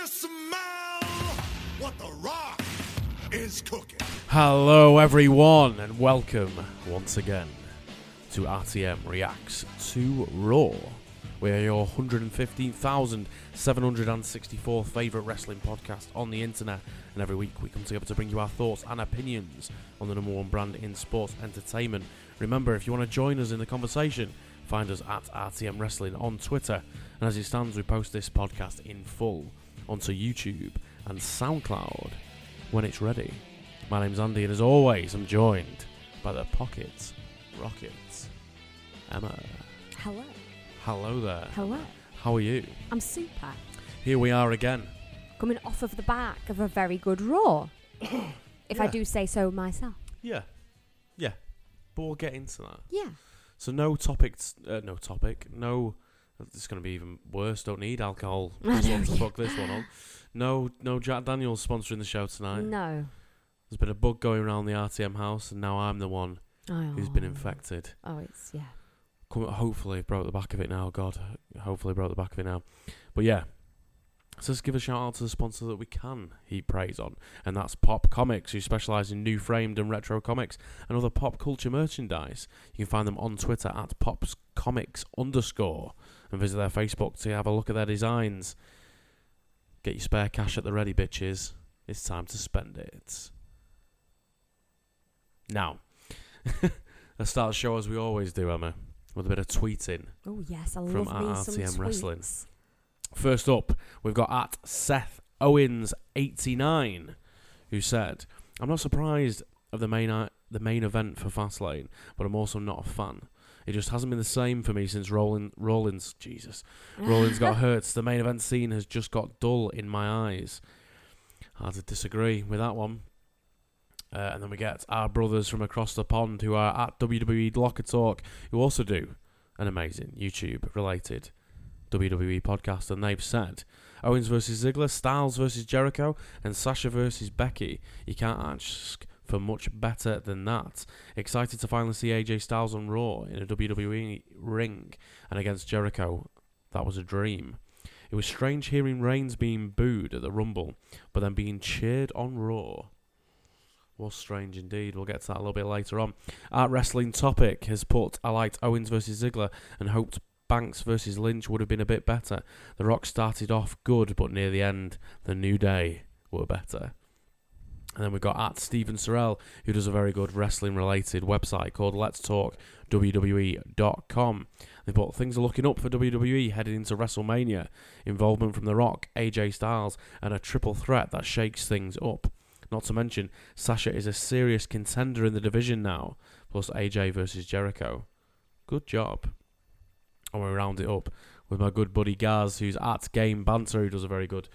you smell what the rock is cooking? Hello, everyone, and welcome once again to RTM Reacts to Raw. We're your 115,764 favourite wrestling podcast on the internet, and every week we come together to bring you our thoughts and opinions on the number one brand in sports entertainment. Remember, if you want to join us in the conversation, find us at RTM Wrestling on Twitter. And as it stands, we post this podcast in full onto YouTube and SoundCloud when it's ready. My name's Andy, and as always, I'm joined by the Pockets Rockets. Emma, Hello. hello there. Hello. How are you? I'm super. Here we are again. Coming off of the back of a very good Raw. if I Yeah. do say so myself. Yeah, yeah, but we'll get into that. Yeah. So no topics, uh, no topic, no. It's going to be even worse. Don't need alcohol. I know, to yeah. fuck this one on. No, no Jack Daniels sponsoring the show tonight. No. There's been a bug going around the RTM house, and now I'm the one Oh. who's been oh. infected. Oh, it's, yeah. Come, hopefully, broke the back of it now. God, hopefully, broke the back of it now. But yeah, so let's give a shout out to the sponsor that we can heap praise on, and that's Pop Comics, who specialise in new framed and retro comics and other pop culture merchandise. You can find them on Twitter at Pops Comics underscore, and visit their Facebook to have a look at their designs. Get your spare cash at the ready, bitches. It's time to spend it. Now, let's start the show as we always do, Emma, with a bit of tweeting. Oh, yes. I From love some RTM Wrestling. tweets. First up, we've got at Seth Owens eighty nine, who said, "I'm not surprised of the main i- the main event for Fastlane, but I'm also not a fan. It just hasn't been the same for me since Rollins. Rollins, Jesus, Rollins got hurt. The main event scene has just got dull in my eyes. Hard to disagree with that one." Uh, and then we get our brothers from across the pond who are at WWE Locker Talk, who also do an amazing YouTube related WWE podcast, and they've said Owens versus Ziggler, Styles versus Jericho, and Sasha versus Becky. You can't ask for much better than that. Excited to finally see AJ Styles on Raw in a WWE ring and against Jericho. That was a dream. It was strange hearing Reigns being booed at the Rumble, but then being cheered on Raw. Was strange indeed. We'll get to that a little bit later on. Art Wrestling Topic has put I liked Owens versus Ziggler and hoped Banks versus Lynch would have been a bit better. The Rock started off good, but near the end, the New Day were better. And then we've got at Steven Sorrell, who does a very good wrestling related website called Let's Talk WWE.com. They put things are looking up for WWE heading into WrestleMania. Involvement from The Rock, AJ Styles, and a triple threat that shakes things up. Not to mention, Sasha is a serious contender in the division now, plus AJ versus Jericho. Good job. And we round it up with my good buddy Gaz, who's at Game Banter, who does a very good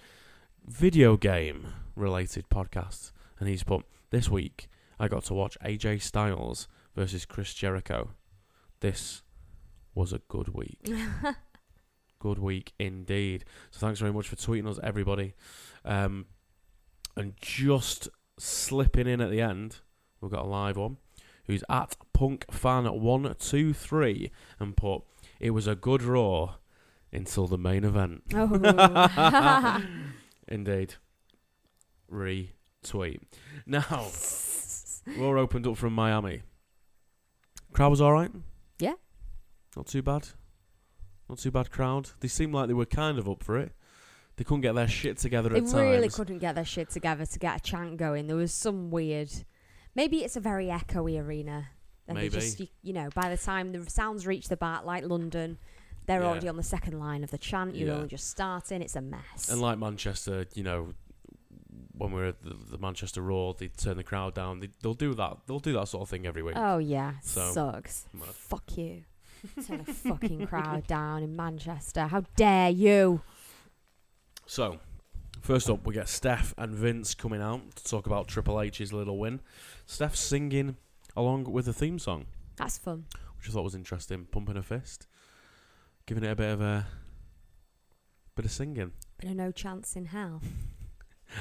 video game related podcast. And he's put, This week, I got to watch AJ Styles versus Chris Jericho. This was a good week. good week indeed. So thanks very much for tweeting us, everybody. Um, and just slipping in at the end, we've got a live one who's at Punk Fan One Two Three and put it was a good Raw until the main event. Oh. Indeed. Retweet. Now, Raw opened up from Miami. Crowd was alright. Yeah. Not too bad. Not too bad crowd. They seemed like they were kind of up for it. They couldn't get their shit together they at times. really couldn't get their shit together to get a chant going. There was some weird. Maybe it's a very echoey arena. And Maybe. Just, you, you know, by the time the sounds reach the back, like London, they're Yeah. already on the second line of the chant. You're Yeah. only just starting. It's a mess. And like Manchester, you know, when we were at the, the Manchester Raw, they turn the crowd down. They, they'll do that. They'll do that sort of thing every week. oh yeah, So, sucks. Fuck you. Turn a fucking crowd down in Manchester. How dare you? So, first up, we get Steph and Vince coming out to talk about Triple H's little win. Steph singing along with the theme song, That's fun. which I thought was interesting. Pumping a fist, giving it a bit of a bit of singing. But no chance in hell.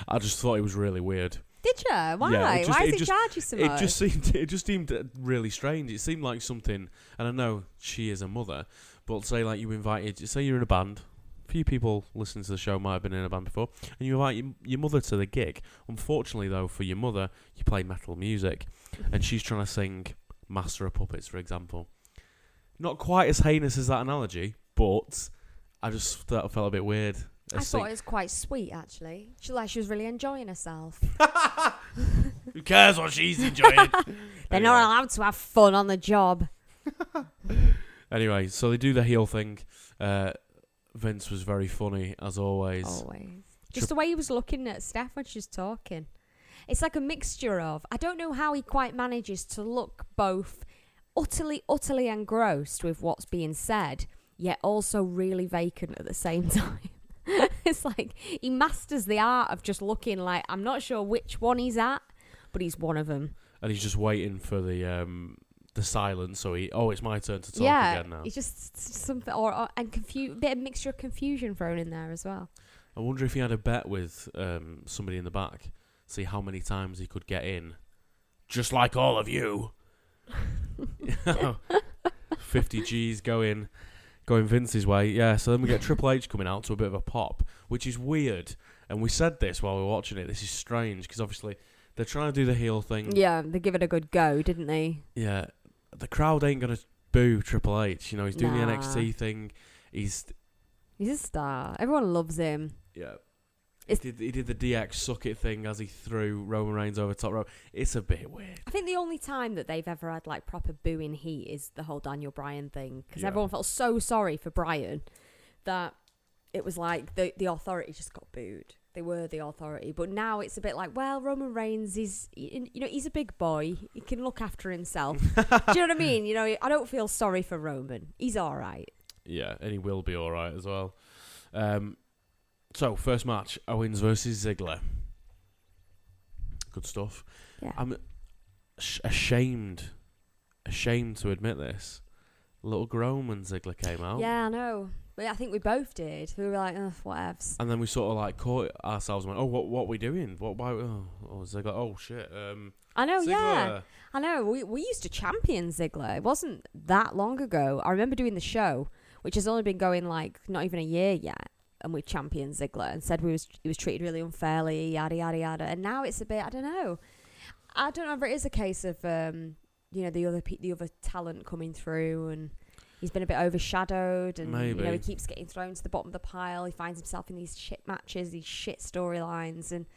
I just thought it was really weird. Did you? Why? Yeah, just- Why does it just- charge you so It just seemed it just seemed really strange. It seemed like something, and I know she is a mother, but say like you invited, say you're in a band, few people listening to the show might have been in a band before, and you invite your, your mother to the gig. Unfortunately, though, for your mother, you play metal music, and she's trying to sing Master of Puppets, for example. Not quite as heinous as that analogy, but I just thought felt a bit weird. I thought it was quite sweet, actually. She like she was really enjoying herself. Who cares what she's enjoying? They're not allowed to have fun on the job. Anyway, so they do the heel thing. Uh, Vince was very funny as always. Always. Just the way he was looking at Steph when she was talking. It's like a mixture of. I don't know how he quite manages to look both utterly, utterly engrossed with what's being said, yet also really vacant at the same time. it's like he masters the art of just looking like I'm not sure which one he's at, but he's one of them. and he's just waiting for the um the silence. So he, oh, it's my turn to talk yeah, again now. it's just something, or, or and confu- bit of mixture of confusion thrown in there as well. I wonder if he had a bet with um somebody in the back, see how many times he could get in, just like all of you. Fifty G's going, going Vince's way. Yeah. So then we get Triple H coming out to a bit of a pop, which is weird. And we said this while we were watching it. This is strange because obviously they're trying to do the heel thing. Yeah, they give it a good go, didn't they? Yeah, the crowd ain't gonna boo Triple H. You know, he's doing the Nah. NXT thing. He's He's a star. Everyone loves him. yeah. He did, he did the DX suck it thing as he threw Roman Reigns over top rope. It's a bit weird. I think the only time that they've ever had like proper booing heat is the whole Daniel Bryan thing because Yeah. everyone felt so sorry for Bryan that it was like the the authority just got booed. They were the authority, but now it's a bit like, well, Roman Reigns is, you know, he's a big boy. He can look after himself. Do you know what I mean? You know, I don't feel sorry for Roman. He's all right. Yeah, and he will be all right as well. Um, so first match: Owens versus Ziggler. Good stuff. Yeah. I'm sh- ashamed, ashamed to admit this. Little groan when Ziggler came out. Yeah, I know. But I think we both did. We were like, ugh, whatevs. And then we sort of like caught ourselves and went, "Oh, what what we doing? What why? Oh, oh Ziggler. Oh shit. Um, I know, yeah. I know. We we used to champion Ziggler. It wasn't that long ago. I remember doing the show, which has only been going like not even a year yet, and we championed Ziggler and said we was he was treated really unfairly, yada yada yada. And now it's a bit. I don't know. I don't know if it is a case of um, you know the other pe- the other talent coming through and. He's been a bit overshadowed, and you know he keeps getting thrown to the bottom of the pile. He finds himself in these shit matches, these shit storylines, and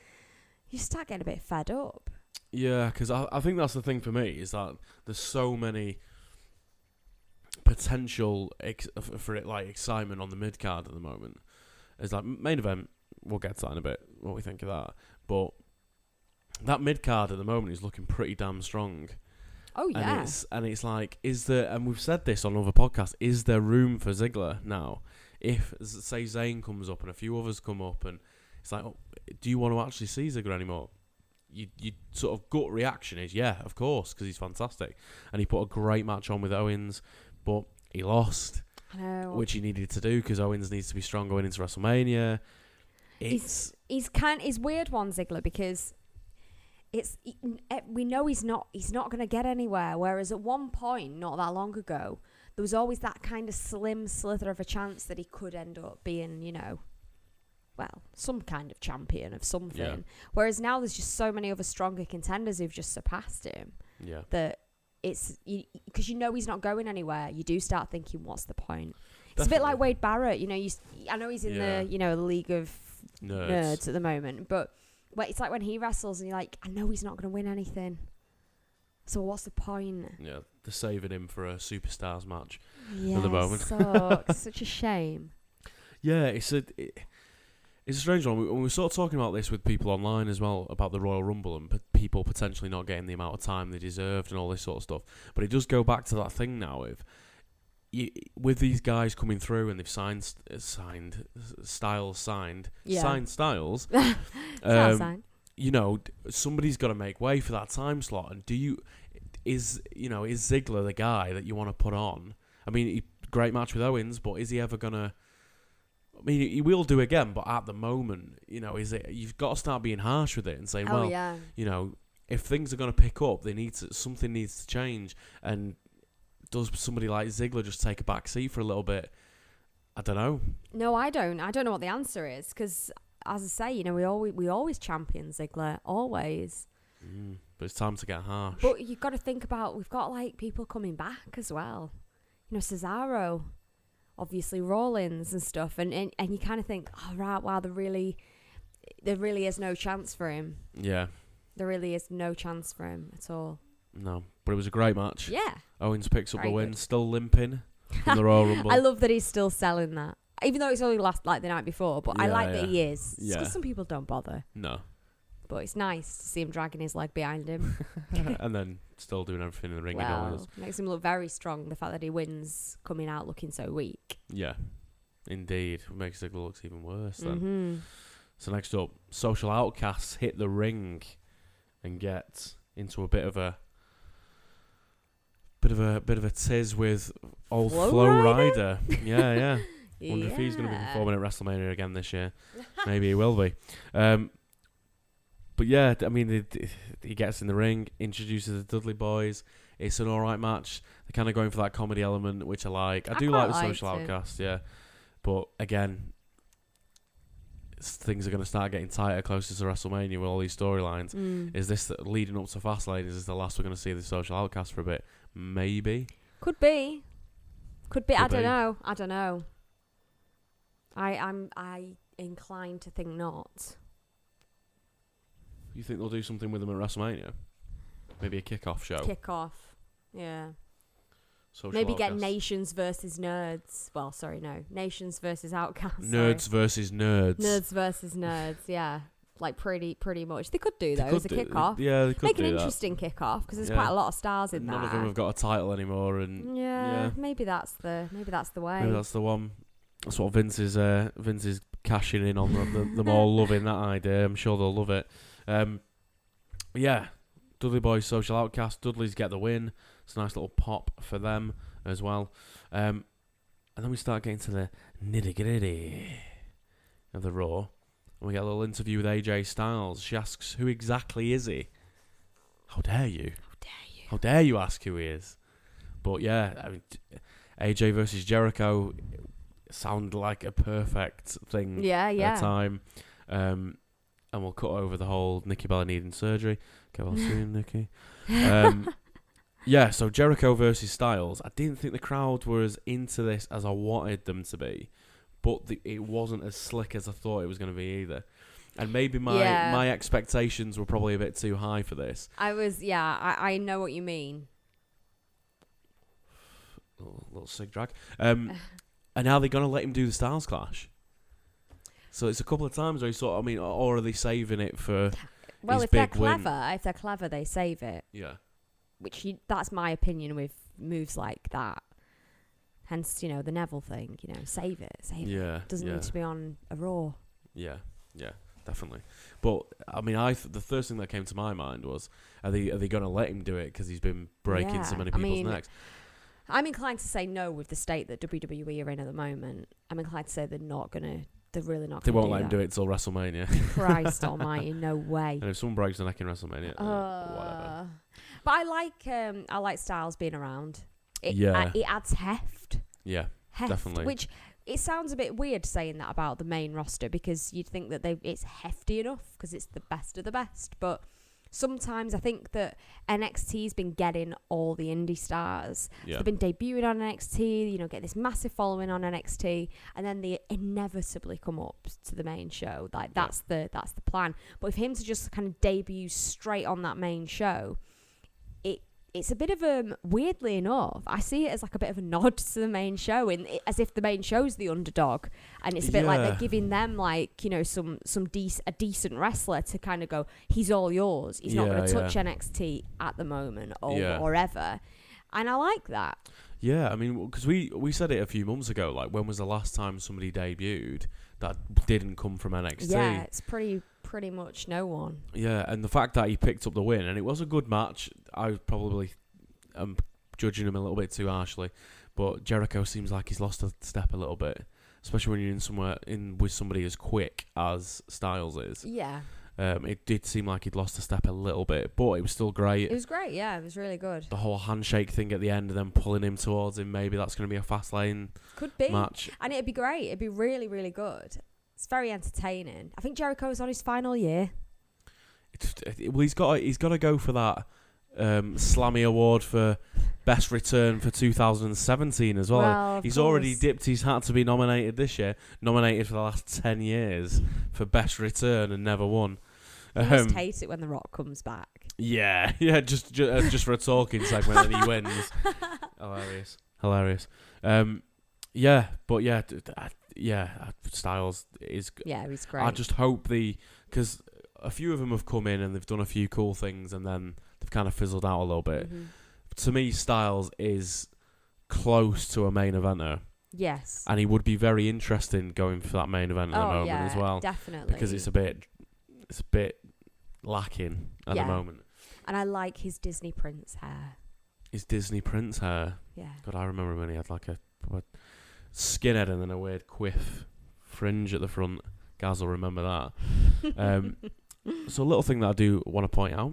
you start getting a bit fed up. Yeah, because I, I think that's the thing for me is that there's so many potential ex- for it like excitement on the mid card at the moment. It's like main event. We'll get to that in a bit. What we think of that, but that mid card at the moment is looking pretty damn strong. Oh And yeah, it's and it's like, is there? And we've said this on other podcasts. Is there room for Ziggler now? If say Zayn comes up and a few others come up, and it's like, oh, do you want to actually see Ziggler anymore? You, you sort of gut reaction is yeah, of course, because he's fantastic, and he put a great match on with Owens, but he lost, I know. which he needed to do because Owens needs to be strong going into WrestleMania. He's- It's he's kind he's weird one Ziggler because it's he- eh, we know he's not he's not going to get anywhere whereas at one point not that long ago there was always that kind of slim slither of a chance that he could end up being you know well some kind of champion of something Yeah. whereas now there's just so many other stronger contenders who've just surpassed him yeah, that it's because you, know he's not going anywhere you do start thinking what's the point it's a bit like Wade Barrett you know you I know he's in Yeah. the you know the league of nerds. nerds at the moment. But well, it's like when he wrestles and you're like, I know he's not going to win anything. So what's the point? Yeah, they're saving him for a superstars match. Yeah, the moment. sucks. Such a shame. Yeah, it's a it, it's a strange one. We, we were sort of talking about this with people online as well about the Royal Rumble and p- people potentially not getting the amount of time they deserved and all this sort of stuff. But it does go back to that thing now of you, with these guys coming through and they've signed st- signed Styles signed Yeah. signed Styles. Um, sign. you know, somebody's got to make way for that time slot. And do you is you know is Ziggler the guy that you want to put on? I mean, he, great match with Owens, but is he ever gonna? I mean, he will do again, but at the moment, you know, is it? You've got to start being harsh with it and saying, Oh well, yeah. you know, if things are going to pick up, they need to something needs to change. And does somebody like Ziggler just take a back seat for a little bit? I don't know. No, I don't. I don't know what the answer is because, as I say, you know, we always we always champion Ziggler, always. Mm, but it's time to get harsh. But you've got to think about we've got like people coming back as well. You know, Cesaro, obviously Rollins and stuff, and and, and you kind of think, oh right, wow, there really, there really is no chance for him. yeah, There really is no chance for him at all. no. But it was a great match. Yeah, Owens picks up Very the win, good. still limping from the Royal Rumble. I love that he's still selling that, even though it's only last like the night before. But I Yeah, like that yeah. he is. Yeah. Because some people don't bother, no. But it's nice to see him dragging his leg behind him. and then still doing everything in the ring. well, does. makes him look very strong. The fact that he wins coming out looking so weak. Yeah, indeed. Makes it look even worse then. hmm So next up, Social Outcasts hit the ring and get into a bit of a bit of a bit of a tiz with old Flo Flow Rida? Rider. yeah, yeah. Wonder if he's going to be performing at WrestleMania again this year. Maybe he will be. Um, but yeah, I mean, it, he gets in the ring, introduces the Dudley Boyz. It's an all right match. They're kind of going for that comedy element, which I like. I, I do like the social it. outcast, yeah. But again, things are going to start getting tighter closer to WrestleMania with all these storylines. Mm. Is this the- leading up to Fastlane? Is this the last we're going to see the social outcast for a bit? Maybe. Could be. Could be. I Could don't be. know. I don't know. I I'm I inclined to think not. You think they'll do something with them at WrestleMania? Maybe a kickoff show. Kickoff. Yeah. Social Maybe get nations versus nerds. Well, sorry, no. Nations versus outcasts. sorry. nerds versus nerds. Nerds versus nerds. Yeah. Like pretty pretty much. They could do though as a do- kick off. Yeah, they could Make an interesting kick off because there's Yeah. quite a lot of stars in that. None of them have got a title anymore, and yeah, yeah. maybe that's the maybe that's the way. maybe that's the one. That's what Vince is. Uh, Vince is cashing in on them, them all loving that idea. I'm sure they'll love it. Um, yeah, Dudley Boyz Social Outcast. Dudley's get the win. It's a nice little pop for them as well. Um, and then we start getting to the nitty gritty of the Raw. And we get a little interview with AJ Styles. She asks, "Who exactly is he?" How dare you? How dare you? How dare you ask who he is? But yeah, I mean, AJ versus Jericho sound like a perfect thing Yeah, yeah. at a yeah. time. Um, and we'll cut over the whole Nikki Bella needing surgery. Get well soon, Nikki. Um, yeah, so Jericho versus Styles. I didn't think the crowd were as into this as I wanted them to be, but the, it wasn't as slick as I thought it was going to be either. And maybe my Yeah. my expectations were probably a bit too high for this. I was yeah, I, I know what you mean. little, little sig drag. Um, and now they're gonna let him do the Styles Clash. So it's a couple of times where he sort. Of, I mean, or are they saving it for? Well, if they're big win. clever, if they're clever, they save it. Yeah, Which you, that's my opinion with moves like that. Hence, you know, the Neville thing. You know, save it, save it. yeah, Doesn't yeah, need to be on a Raw. yeah, yeah, definitely. But I mean, I th- the first thing that came to my mind was, are they are they gonna let him do it because he's been breaking so Yeah, many I people's mean, necks? I'm inclined to say no with the state that WWE are in at the moment. I'm inclined to say they're not gonna. They're really not. They won't let him do it till WrestleMania. Christ Almighty, no way. and if someone breaks the neck in WrestleMania, uh, whatever. But I like um, I like Styles being around. It, Yeah. uh, it adds heft. Yeah, heft Definitely. Which it sounds a bit weird saying that about the main roster because you'd think that they it's hefty enough because it's the best of the best. But sometimes I think that NXT's been getting all the indie stars. yeah, They've been debuting on NXT, you know, get this massive following on NXT, and then they inevitably come up to the main show. Like Yeah. that's the that's the plan. But for him to just kind of debut straight on that main show, it it's a bit of a weirdly enough, I see it as like a bit of a nod to the main show, in as if the main show's the underdog, and it's a bit like they're giving them like you know some some dec- a decent wrestler to kind of go, he's all yours. He's not going to touch yeah. NXT at the moment or Yeah. or ever. And I like that. Yeah, I mean, because we we said it a few months ago. Like, when was the last time somebody debuted that didn't come from NXT? Yeah, it's pretty pretty much no one. Yeah, and the fact that he picked up the win, and it was a good match. I probably am judging him a little bit too harshly, but Jericho seems like he's lost a step a little bit, especially when you're in somewhere in with somebody as quick as Styles is. Yeah. Um, it did seem like he'd lost a step a little bit, but it was still great. It was great. Yeah, it was really good. the whole handshake thing at the end and then pulling him towards him. Maybe that's going to be a fast lane Could be. match. And it'd be great. It'd be really, really good. It's very entertaining. I think Jericho's on his final year. It's, it- well, he's got he's got to go for that um, Slammy Award for best return for 2017 as well. Well, he's already dipped his hat to be nominated this year. Nominated for the last 10 years for best return and never won. He must Um, hate it when The Rock comes back. Yeah, yeah, just just, uh, just for a talking segment and he wins. Hilarious, hilarious. Um, yeah, but yeah, d- d- I- yeah, uh, Styles is. Yeah, he's great. I just hope the because a few of them have come in and they've done a few cool things and then they've kind of fizzled out a little bit. Mhm. To me, Styles is close to a main eventer, Yes. and he would be very interesting going for that main event at the oh moment yeah, as well definitely. because it's a bit, it's a bit lacking at Yeah. the moment. and I like his Disney Prince hair. His Disney Prince hair? Yeah. God, I remember when he had like a, a skinhead and then a weird quiff fringe at the front. Guys will remember that. Um, so a little thing that I do want to point out: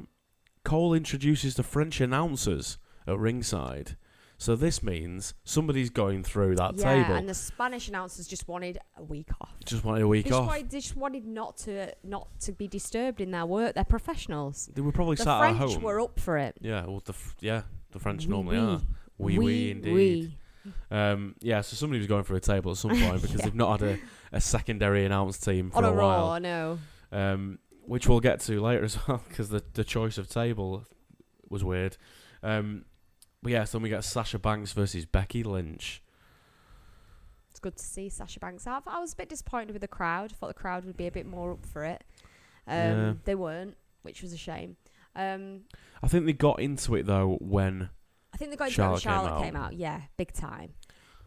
Cole introduces the French announcers at ringside. So this means somebody's going through that yeah, table. and the Spanish announcers just wanted a week off. just wanted a week They just, off. wanted, they just wanted not to not to be disturbed in their work. They're professionals. They were probably The sat French at home. The French were up for it. Yeah, well, the f- yeah, the French Oui, normally oui. are. Wee wee indeed. oui. Um, yeah, so somebody was going through a table at some point because they've not had a, a secondary announced team for On a, a while. raw, no. um, which we'll get to later as well because the the choice of table was weird. Um, but yeah, so then we get Sasha Banks versus Becky Lynch. It's good to see Sasha Banks out. I was a bit disappointed with the crowd. I thought the crowd would be a bit more up for it. Um, Yeah. They weren't, which was a shame. Um, I think they got into it though when I think they got into Charlotte it when came out. came out. Yeah, big time,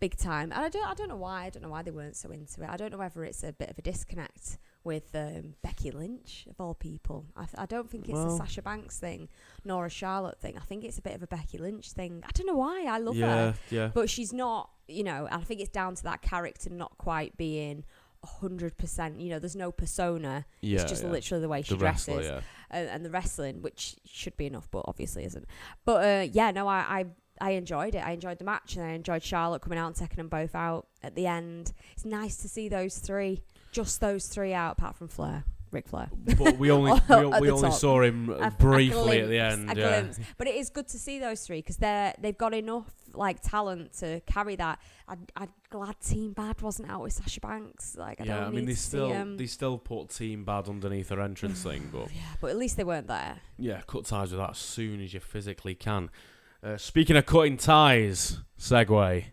big time. And I don't, I don't know why. I don't know why they weren't so into it. I don't know whether it's a bit of a disconnect with um, Becky Lynch of all people. I, th- I don't think it's Well- a Sasha Banks thing nor a Charlotte thing. I think it's a bit of a Becky Lynch thing. I don't know why. I love yeah her, yeah but she's not. You know, I think it's down to that character not quite being. hundred percent, you know. There's no persona. yeah it's just yeah. literally the way she the dresses wrestler and, and the wrestling, which should be enough, but obviously isn't. But uh, yeah, no, I, I I enjoyed it. I enjoyed the match, and I enjoyed Charlotte coming out and taking them both out at the end. It's nice to see those three, just those three out, apart from Flair, Ric Flair. but we only we, we only top. saw him A- a briefly at the end a yeah glimpse. But it is good to see those three because they're they've got enough like talent to carry that. I'm glad Team Bad wasn't out with Sasha Banks. Like I yeah don't I mean they still they still put Team Bad underneath their entrance thing but Yeah, but at least they weren't there. Yeah, cut ties with that as soon as you physically can. Uh, speaking of cutting ties, segue.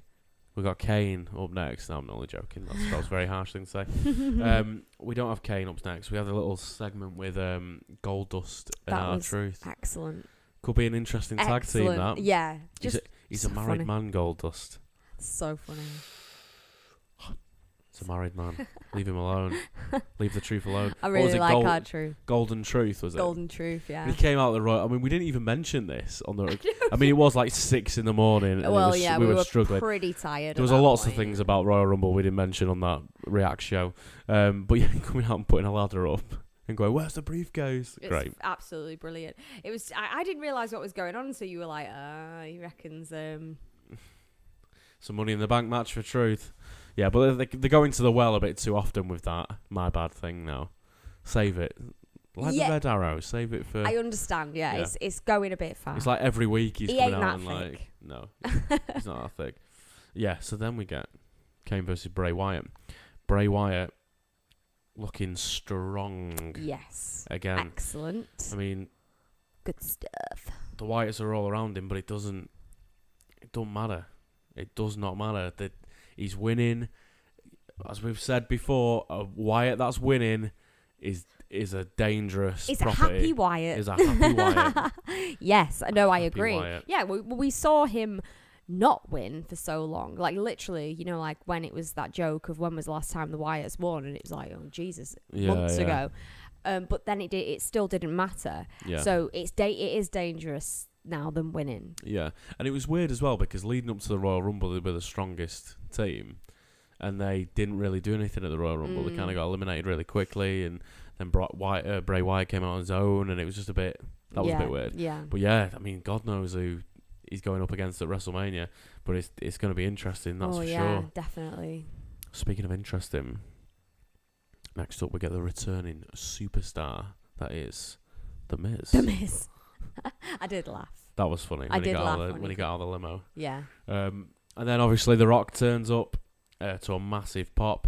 We got Kane up next. No, I'm not only joking. That's, that was a very harsh thing to say. Um, we don't have Kane up next. We have a little segment with um, Goldust and That Our was Truth. Excellent. Could be an interesting tag team. Excellent. That Yeah, he's, just a, he's so a married funny. man. Goldust. so funny. It's a married man. Leave him alone. Leave the truth alone. I really it, like Gold- our truth. Golden Truth was it? Golden truth, yeah. He came out the right. I mean, we didn't even mention this on the. I mean, it was like six in the morning. And it well, was, yeah, we, we, were, struggling. pretty tired. There was a lots of things about Royal Rumble we didn't mention on that React show. Um, but yeah, coming out and putting a ladder up and going, "Where's the briefcase?" It's Great. absolutely brilliant. It was. I, I didn't realize what was going on, so you were like, "Uh, he reckons." Um, Some money in the bank match for truth. Yeah, but they, they go into the well a bit too often with that. My bad thing now. Save it. Like Yeah. the red arrow. Save it for. I understand. Yeah, Yeah. it's it's going a bit far. It's like every week he's He coming ain't out that and like thick. no, he's not that thick. Yeah, so then we get Kane versus Bray Wyatt. Bray Wyatt looking strong yes, again. excellent, I mean, good stuff. the Wyatts are all around him, but it doesn't. It don't matter. It does not matter that he's winning. As we've said before, a Wyatt that's winning is is a dangerous It's a happy Wyatt. Is a happy Wyatt. yes, no, I agree. Wyatt. Yeah, we, we saw him not win for so long. Like literally, you know, like when it was that joke of when was the last time the Wyatts won, and it was like, oh Jesus, Yeah, months yeah. ago. Um, but then it did, it still didn't matter. Yeah. So it's da- it is dangerous now than winning. Yeah, and it was weird as well because leading up to the Royal Rumble, they were the strongest team, and they didn't really do anything at the Royal Rumble. They Mm. kind of got eliminated really quickly, and then Brock White, uh, Bray Wyatt came out on his own, and it was just a bit. That was a bit weird. Yeah. But yeah, I mean, God knows who he's going up against at WrestleMania. But it's it's going to be interesting. That's oh for yeah, sure. definitely. Speaking of interesting, next up we get the returning superstar that is the Miz. The Miz. I did laugh. That was funny I when he did got out laugh of the, when when he he got out of the limo. Yeah. Um, and then obviously The Rock turns up uh, to a massive pop,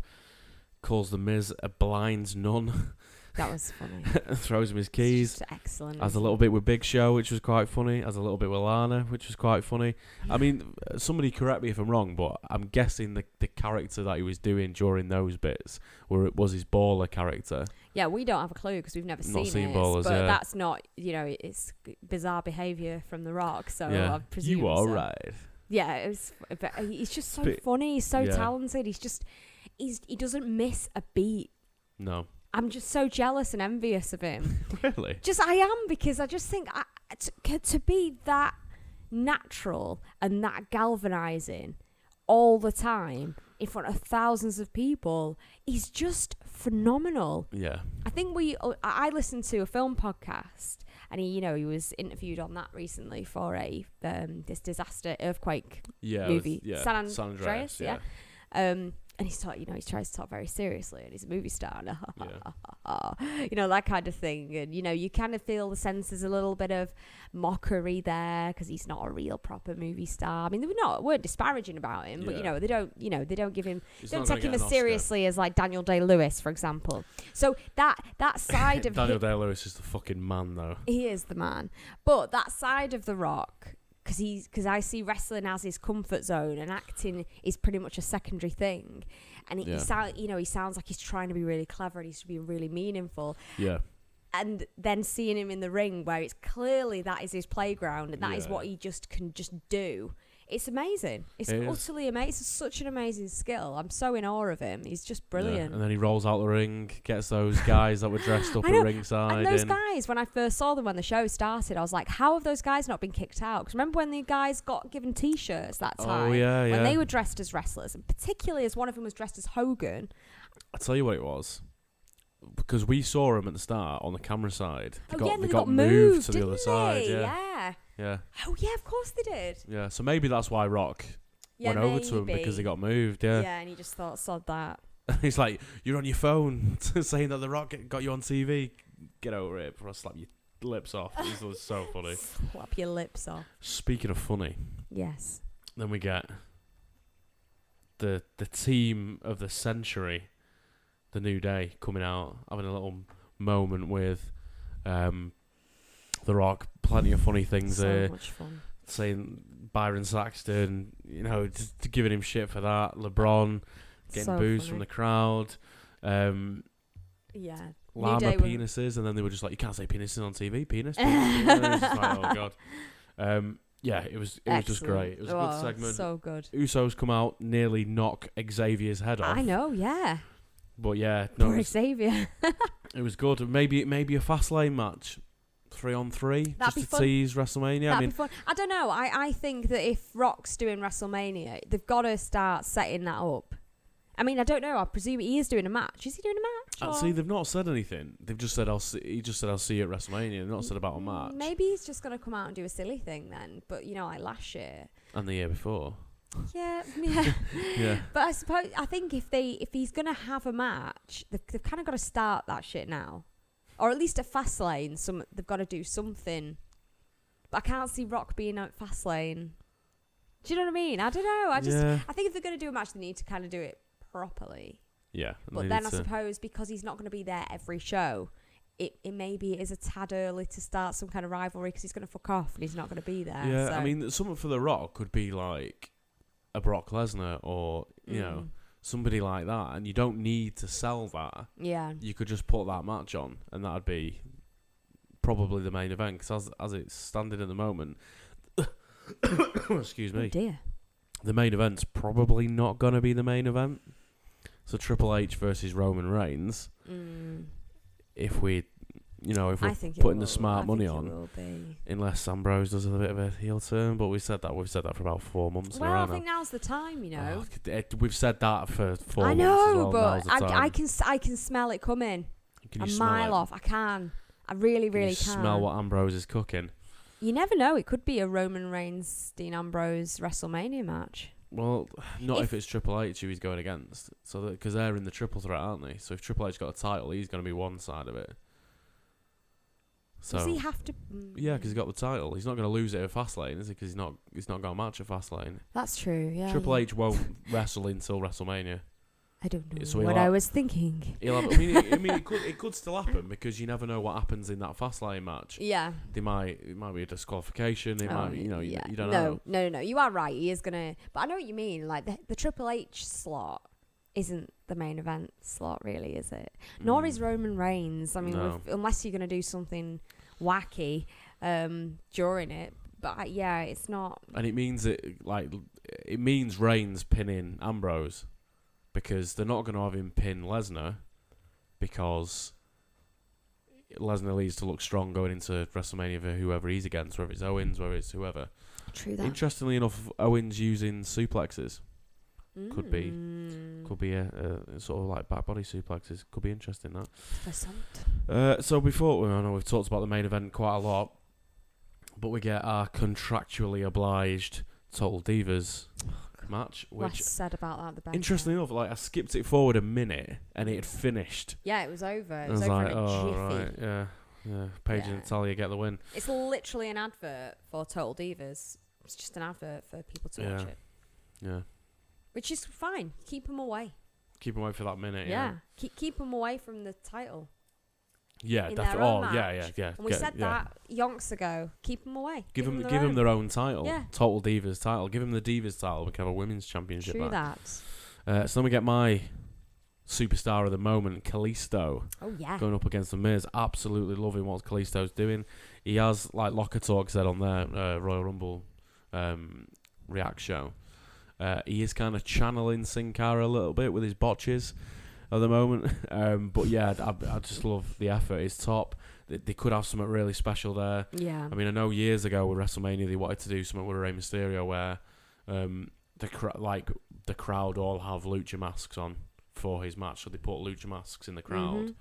calls the Miz a blind nun, That was funny. throws him his keys. excellent. Has a little bit with Big Show, which was quite funny. Has a little bit with Lana, which was quite funny. I mean, uh, somebody correct me if I'm wrong, but I'm guessing the the character that he was doing during those bits where it was his baller character. Yeah, we don't have a clue because we've never Not seen, seen it. Ballers, but yeah. that's not, you know, it's bizarre behaviour from The Rock. So yeah, I presume you are so. right. Yeah, it was. But uh, he's just so funny. He's so yeah. talented. He's just, he's he doesn't miss a beat. No, I'm just so jealous and envious of him. really. just I am because I just think I, to, to be that natural and that galvanizing all the time in front of thousands of people is just phenomenal. Yeah, I think we uh, I I listened to a film podcast and he you know he was interviewed on that recently for a um, this disaster earthquake yeah, Movie. With, yeah, San San Andreas, Andreas. Yeah, um and he's taught you know he tries to talk very seriously and he's a movie star. And Yeah. you know that kind of thing. And you know you kind of feel the sense there's a little bit of mockery there because he's not a real proper movie star. I mean they were not weren't disparaging about him but you know they don't you know they don't give him He's don't take him as seriously as like Daniel Day Lewis for example. So that that side of Daniel Day Lewis is the fucking man, though. he is the man. But that side of the rock, because he's because I see wrestling as his comfort zone, and acting is pretty much a secondary thing. And he, Yeah. he sound, you know, he sounds like he's trying to be really clever and he's to be really meaningful. Yeah, And then seeing him in the ring, where it's clearly that is his playground and that is Yeah. what he just can just do. It's amazing. It's It utterly amazing. It's such an amazing skill. I'm so in awe of him. He's just yeah. brilliant. And then he rolls out the ring, gets those guys that were dressed up I at ringside. And those in. guys, when I first saw them when the show started, I was like, how have those guys not been kicked out? Because remember when the guys got given T-shirts that oh, time? Oh yeah, yeah. When they were dressed as wrestlers, and particularly as one of them was dressed as Hogan. I'll tell you what it was. Because we saw him at the start on the camera side. They oh got, yeah, they they got, got, moved to the other side. Yeah. yeah. Yeah. Oh yeah, of course they did. Yeah. So maybe that's why Rock Yeah, went over to him because he got moved. Yeah. Yeah, and he just thought, sod that. He's like, You're on your phone saying that The Rock got you on TV. Get over it before I slap your lips off. This was so funny. Slap your lips off. Speaking of funny, Yes. then we get the the team of the century, the New Day, coming out, having a little moment with um, The Rock. Plenty of funny things so there. much fun. saying Byron Saxton, you know, just giving him shit for that. LeBron getting so boos funny. from the crowd. Um, Yeah. New llama Day were- penises, and then they were just like, "You can't say penises on TV, penis." penis, penis." And it's just like, oh god. Um, yeah, it was it was just Excellent. great. It was a Oh, good segment. So good. Usos come out, nearly knock Xavier's head off. I know, yeah. but yeah, no, it Poor was, Xavier. it was good. Maybe maybe a fast lane match, three on three, That'd just to fun. tease WrestleMania. That'd I mean, be fun. I don't know. I, I think that if Rock's doing WrestleMania, they've got to start setting that up. I mean, I don't know. I presume he is doing a match. Is he doing a match? uh, or- see, they've not said anything. They've just said I'll see. He just said I'll see you at WrestleMania. They've not said about a match. Maybe he's just going to come out and do a silly thing then. But, you know, like last year. And the year before. Yeah, yeah. Yeah. but I suppose, I think if they if he's going to have a match, they've, they've kind of got to start that shit now. Or at least at Fastlane, some, they've got to do something. But I can't see Rock being at Fastlane. Do you know what I mean? I don't know. I just yeah. I think if they're going to do a match, they need to kind of do it properly. Yeah. But they then need I to- suppose because he's not going to be there every show, it, it maybe is a tad early to start some kind of rivalry because he's going to fuck off and he's not going to be there. Yeah, so. I mean, something for The Rock could be like a Brock Lesnar or, you know, Mm. Somebody like that. And you don't need to sell that. yeah, You could just put that match on, and that'd be probably the main event. Because as, as it's standing at the moment, excuse me, oh me, dear. the main event's probably not going to be the main event. So Triple H versus Roman Reigns, Mm. if we, you know, if we're I think it putting the smart I money on, will unless Ambrose does a bit of a heel turn. But we said that we've said that for about four months Well, I now. think now's the time. You oh, know. Oh, it- we've said that for four I know, well. but I. I can I can smell it coming Can a mile it? off. I can. I really, Can really you can. smell what Ambrose is cooking? You never know. It could be a Roman Reigns Dean Ambrose WrestleMania match. Well, not if, If- it's Triple H who he's going against. So because they're in the triple threat, aren't they? So if Triple H got a title, he's going to be one side of it. So Does he have to? mm, yeah, because he's got the title. He's not going to lose it at Fastlane, is he? Because he's not he's not got a match at Fastlane. That's true. Yeah. Triple H won't wrestle until WrestleMania. I don't know so he'll what I was thinking. He'll have, I mean, it, I mean, it could it could still happen because you never know what happens in that Fastlane match. Yeah. They might it might be a disqualification. It might you know yeah. you don't no, know. No, no, no. You are right. He is gonna. But I know what you mean. Like the, the Triple H slot isn't the main event slot, really, is it? Nor Mm. is Roman Reigns. I mean, No. unless you're gonna do something wacky um, during it. But I- yeah, it's not. and it means it like it means Reigns pinning Ambrose because they're not going to have him pin Lesnar because Lesnar needs to look strong going into WrestleMania for whoever he's against, whether it's Owens, whether it's whoever. True that. Interestingly enough, Owens using suplexes could be- Mm. could be a, a sort of like back body suplexes. Could be interesting that. Uh, so before well, I know we've talked about the main event quite a lot, but we get our contractually obliged Total Divas match, Less which said about that, the better. interestingly enough, like I skipped it forward a minute and it had finished. Yeah, it was over. It I was, was over like, in a oh jiffy. right, yeah, yeah. Paige and Yeah. Natalya get the win. It's literally an advert for Total Divas. It's just an advert for people to watch Yeah. it, Yeah, which is fine. Keep them away. keep them away for that minute. Yeah, Yeah, keep keep them away from the title. yeah, their own Oh, yeah, yeah, yeah. And we get- said yeah. that yonks ago. Keep them away. Give them, their give them own. their own title. Yeah. Total Divas title. Give them the Divas title. We can have a women's championship True back. that. Uh, so then we get my superstar of the moment, Kalisto. Oh yeah. going up against the Miz. Absolutely loving what Kalisto's doing. He has, like Locker Talk said on their uh, Royal Rumble um, React show, uh, he is kind of channeling Sin Cara a little bit with his botches at the moment. um, but yeah, I, I just love the effort. It's top. They, they could have something really special there. Yeah. I mean, I know years ago with WrestleMania they wanted to do something with Rey Mysterio where um, the cr- like the crowd all have lucha masks on for his match, so they put lucha masks in the crowd Mhm.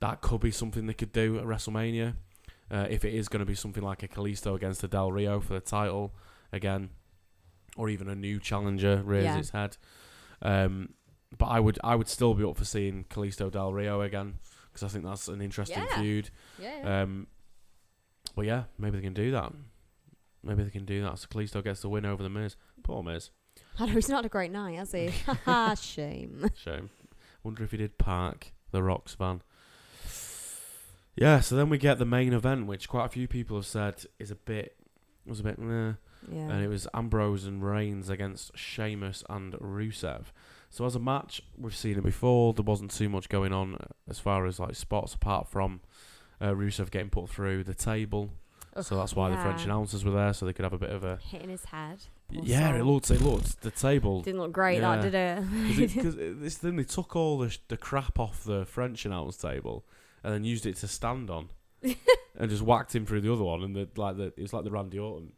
that could be something they could do at WrestleMania. Uh, if it is going to be something like a Kalisto against the Del Rio for the title again, or even a new challenger rears Yeah. its head. Um, but I would I would still be up for seeing Kalisto Del Rio again because I think that's an interesting Yeah. feud. Yeah. yeah. Um, but yeah, maybe they can do that. Maybe they can do that. So Kalisto gets the win over the Miz. Poor Miz. I know he's not a great night, has he? Ha shame. Shame. Wonder if he did park the Rocks van. Yeah, so then we get the main event, which quite a few people have said is a bit was a bit meh. Yeah. And it was Ambrose and Reigns against Sheamus and Rusev. So as a match, we've seen it before. There wasn't too much going on as far as like spots apart from uh, Rusev getting put through the table. so that's why the French announcers were there, so they could have a bit of a. hitting his head. Yeah, it looked. It looked the table. Didn't look great, Yeah. that did it? Because this thing, they took all the, sh- the crap off the French announce table and then used it to stand on, and just whacked him through the other one. And the like the it was like the Randy Orton.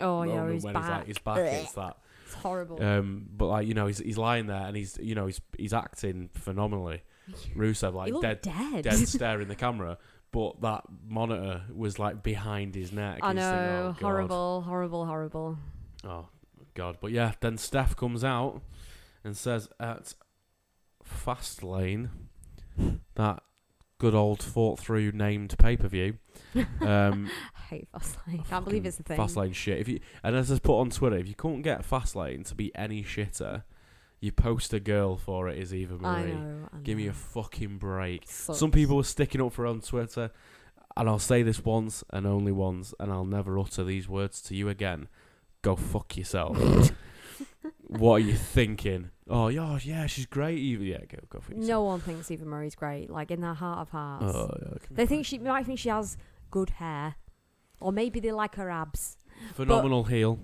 Oh yeah, moment he's when back. He's like, his back hits that. It's horrible. Um, but like you know, he's he's lying there and he's you know he's he's acting phenomenally. Rusev like dead dead. dead staring the camera, but that monitor was like behind his neck. I You just think, know, oh, God. horrible, horrible, horrible. Oh God! But yeah, then Steph comes out and says at Fastlane that good old fought through named pay per view. Um, I hate Fastlane. Can't believe it's a thing. Fastlane shit. If you and as I put on Twitter, if you couldn't get Fastlane to be any shitter, your poster girl for it is Eva I Marie. know. I Give me a fucking break. Sucks. Some people were sticking up for her on Twitter, and I'll say this once and only once, and I'll never utter these words to you again. Go fuck yourself. what are you thinking? Oh, yeah, yeah, she's great. Eva. Yeah, go, go fuck yourself. No one thinks Eva Marie's great. Like in their heart of hearts, Oh, yeah, okay. they think she might think she has good hair, or maybe they like her abs. phenomenal heel,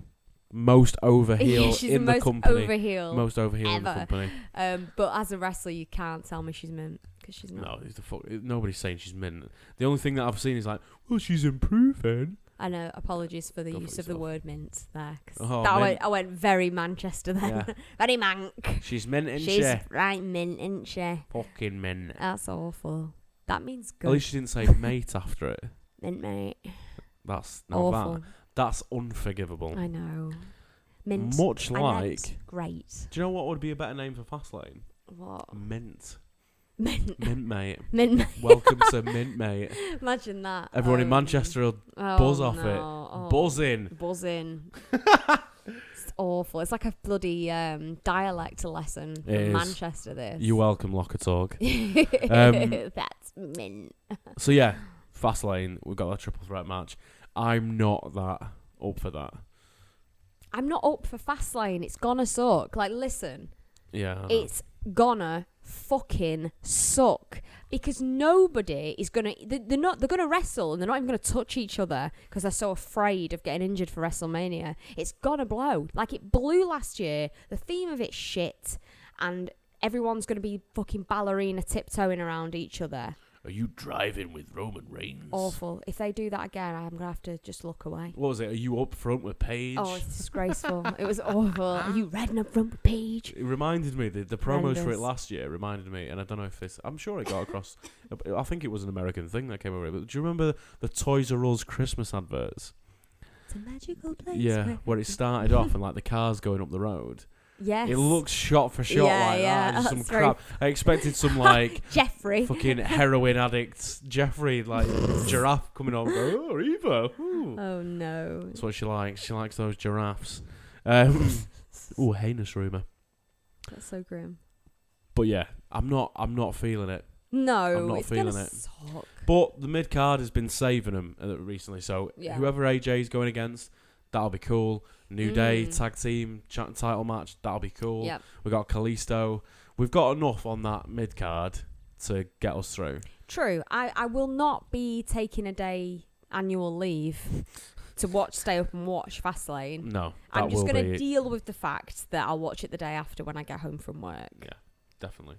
most over heel she's in the most company, over heel. most over heel in the ever. company. Um, but as a wrestler, you can't tell me she's mint because she's No, not. it's the fuck. Nobody's saying she's mint. The only thing that I've seen is like, well, she's improving. I know. Apologies for the Go for use of the yourself. word mint there. 'cause Oh, that I, mint. went, I went very Manchester then. Yeah. very mank. She's mint, isn't She's she? right mint, isn't she? Fucking mint. That's awful. That means good. At least she didn't say mate after it. mint, mate. That's no, awful. that that's unforgivable. I know. Mint. Much I like, great. do you know what would be a better name for Fastlane? What? Mint, Mint. mint mate. Mint. Welcome to mint mate. Imagine that. Everyone in Um, Manchester will oh, buzz off it. no. Oh, buzzing. Buzzing. it's awful. It's like a bloody um, dialect lesson from is. Manchester. This. You're welcome, Locker Talk. Um, That's mint. So yeah, fast lane. We've got a triple threat match. I'm not that up for that. I'm not up for Fastlane. It's gonna suck. Like, listen, Yeah. I know. it's gonna fucking suck because nobody is gonna. they- They're not. They're gonna wrestle and they're not even gonna touch each other because they're so afraid of getting injured for WrestleMania. It's gonna blow like it blew last year. The theme of it's shit, and everyone's gonna be fucking ballerina tiptoeing around each other. Are you driving with Roman Reigns? Awful. If they do that again, I'm gonna have to just look away. What was it? Are you up front with Paige? Oh, it's disgraceful. it was awful. Are you riding up front with Paige? It reminded me the the promos for it last year reminded me, and I don't know if this. I'm sure it got across. I think it was an American thing that came over. But do you remember the Toys R Us Christmas adverts? It's a magical place. Yeah, where it started off and like the cars going up the road. Yes. It looks shot for shot Yeah, like yeah, that. Some crap. I expected some like Geoffrey. fucking heroin addict Geoffrey like giraffe coming on. Go, oh, Eva. ooh." Oh no. That's what she likes. She likes those giraffes. Um, oh, heinous rumor. That's so grim. But yeah, I'm not. I'm not feeling it. No, I'm not it's feeling gonna it. Suck. But the mid card has been saving them uh, recently. So Yeah. whoever AJ's going against, that'll be cool. New Day Mm. tag team cha- title match, that'll be cool. Yep. We got Kalisto. We've got enough on that mid card to get us through. True. I, I will not be taking a day annual leave to watch, stay up and watch Fastlane. No, I'm just going to deal with the fact that I'll watch it the day after when I get home from work. Yeah. definitely,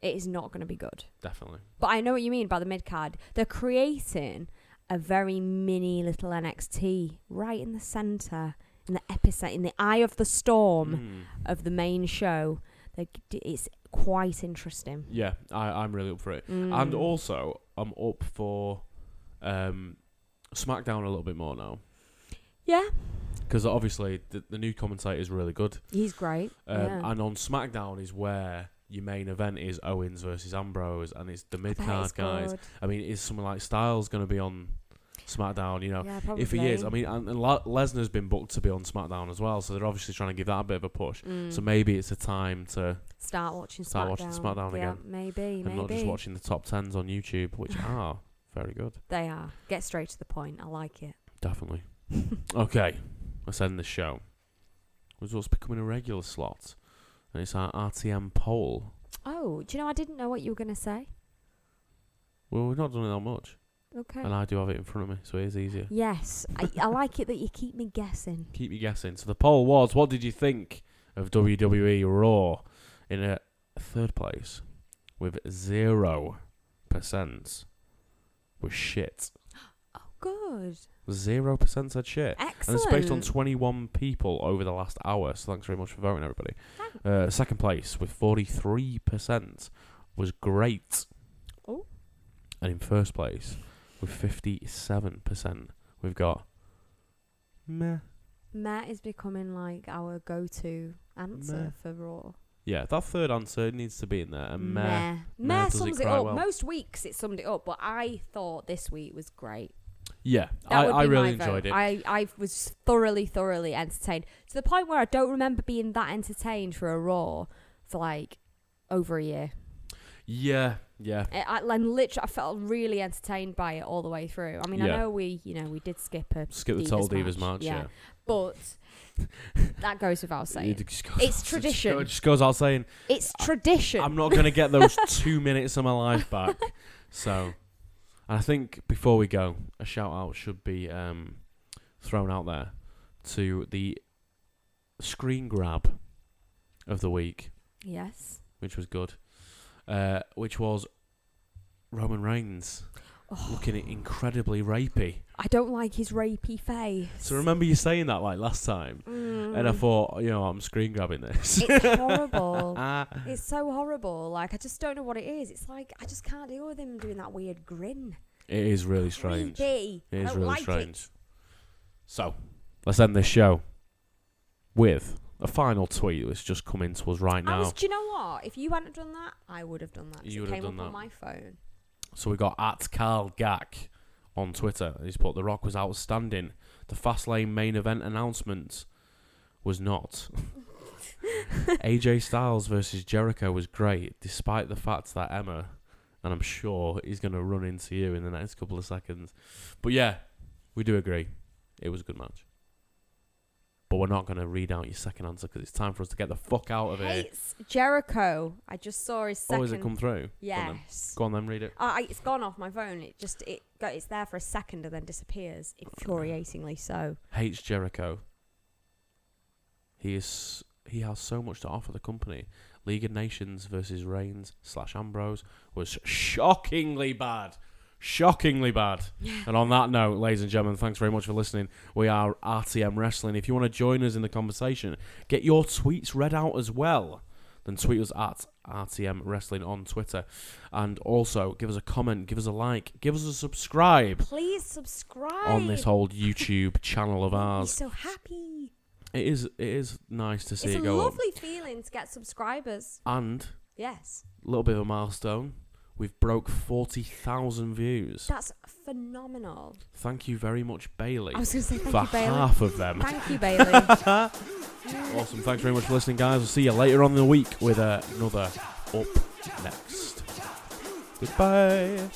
It is not going to be good. definitely. But I know what you mean by the mid card. They're creating a very mini little NXT right in the center, in the epicenter, in the eye of the storm Mm. of the main show. They, it's quite interesting. Yeah, I, I'm really up for it. Mm. And also, I'm up for um, SmackDown a little bit more now. yeah, Because obviously, the, the new commentator is really good. he's great. Um, yeah. And on SmackDown is where your main event is Owens versus Ambrose, and it's the mid card guys. good. I mean, is someone like Styles going to be on SmackDown? You know, Yeah, if he is, I mean, and, and Lesnar's been booked to be on SmackDown as well, so they're obviously trying to give that a bit of a push. Mm. So maybe it's a time to start watching start SmackDown. watching SmackDown yeah, again. Maybe, and maybe not just watching the top tens on YouTube, which are very good. they are. Get straight to the point. I like it. Definitely. okay, let's end the show. With what's becoming a regular slot, and it's our RTM poll. Oh, do you know? I didn't know what you were going to say. Well, we've not done it that much, Okay. and I do have it in front of me, so it is easier. Yes, I, I like it that you keep me guessing. Keep you guessing. So the poll was: What did you think of WWE Raw? In a third place, with zero percent, was shit. Oh, good. Zero percent said shit. Excellent. And it's based on 21 people over the last hour, so thanks very much for voting, everybody. Uh, second place with 43% was great. Oh. And in first place with 57%, we've got meh. Matt is becoming like our go-to answer for Raw. Yeah, that third answer needs to be in there. And meh. Meh. Meh Meh does it sums it up. well. Most weeks it summed it up, but I thought this week was great. Yeah, That I, I really enjoyed it. I, I was thoroughly, thoroughly entertained to the point where I don't remember being that entertained for a Raw for like over a year. yeah, yeah. I, I, I'm literally, I felt really entertained by it all the way through. I mean, Yeah. I know we, you know, we did skip a Skip the Total Divas match, yeah. but that goes without saying. It just goes- It's just tradition. go- It just goes out saying, It's tradition. I'm not going to get those two minutes of my life back. So, and I think before we go, a shout out should be um, thrown out there to the screen grab of the week, yes. which was good. Uh, which was Roman Reigns Oh, looking incredibly rapey. I don't like his rapey face. So remember you saying that like last time, and I Mm. thought, you know, I'm screen grabbing this. it's horrible. Ah. It's so horrible. Like I just don't know what it is. It's like I just can't deal with him doing that weird grin. it is really strange. Creepy. It I don't really like strange. It. So, let's end this show with a final tweet that's just come into us right I now. was, do you know what? If you hadn't done that, I would have done that. You it would have came done up on that. my phone. So we got at Carl Gack on Twitter. He's put The Rock was outstanding. The Fastlane main event announcement was not. AJ Styles versus Jericho was great, despite the fact that Emma, and I'm sure he's going to run into you in the next couple of seconds. But yeah, we do agree. It was a good match. But we're not going to read out your second answer because it's time for us to get the fuck out of here. Hates Jericho. I just saw his second. Oh, has it come through? Go on then. Yes. Go on then, read it. Uh, I, it's gone off my phone. It just it go, it's there for a second and then disappears, infuriatingly so. hates Jericho. He is he has so much to offer the company. League of Nations versus Reigns slash Ambrose was shockingly bad. Shockingly bad. And on that note, ladies and gentlemen, thanks very much for listening. We are RTM Wrestling. If you want to join us in the conversation, get your tweets read out as well. Then tweet us at RTM Wrestling on Twitter. And also give us a comment, give us a like, give us a subscribe Please subscribe on this whole YouTube channel of ours. so happy. It is it is nice to see It's it a go up. lovely feeling to get subscribers. And Yes, a little bit of a milestone. We've broke forty thousand views. that's phenomenal. Thank you very much, Bailey, I was going to say thank for you, Bailey. half of them. Thank you, Bailey. Awesome. Thanks very much for listening, guys. We'll see you later on in the week with uh, another up next. Goodbye.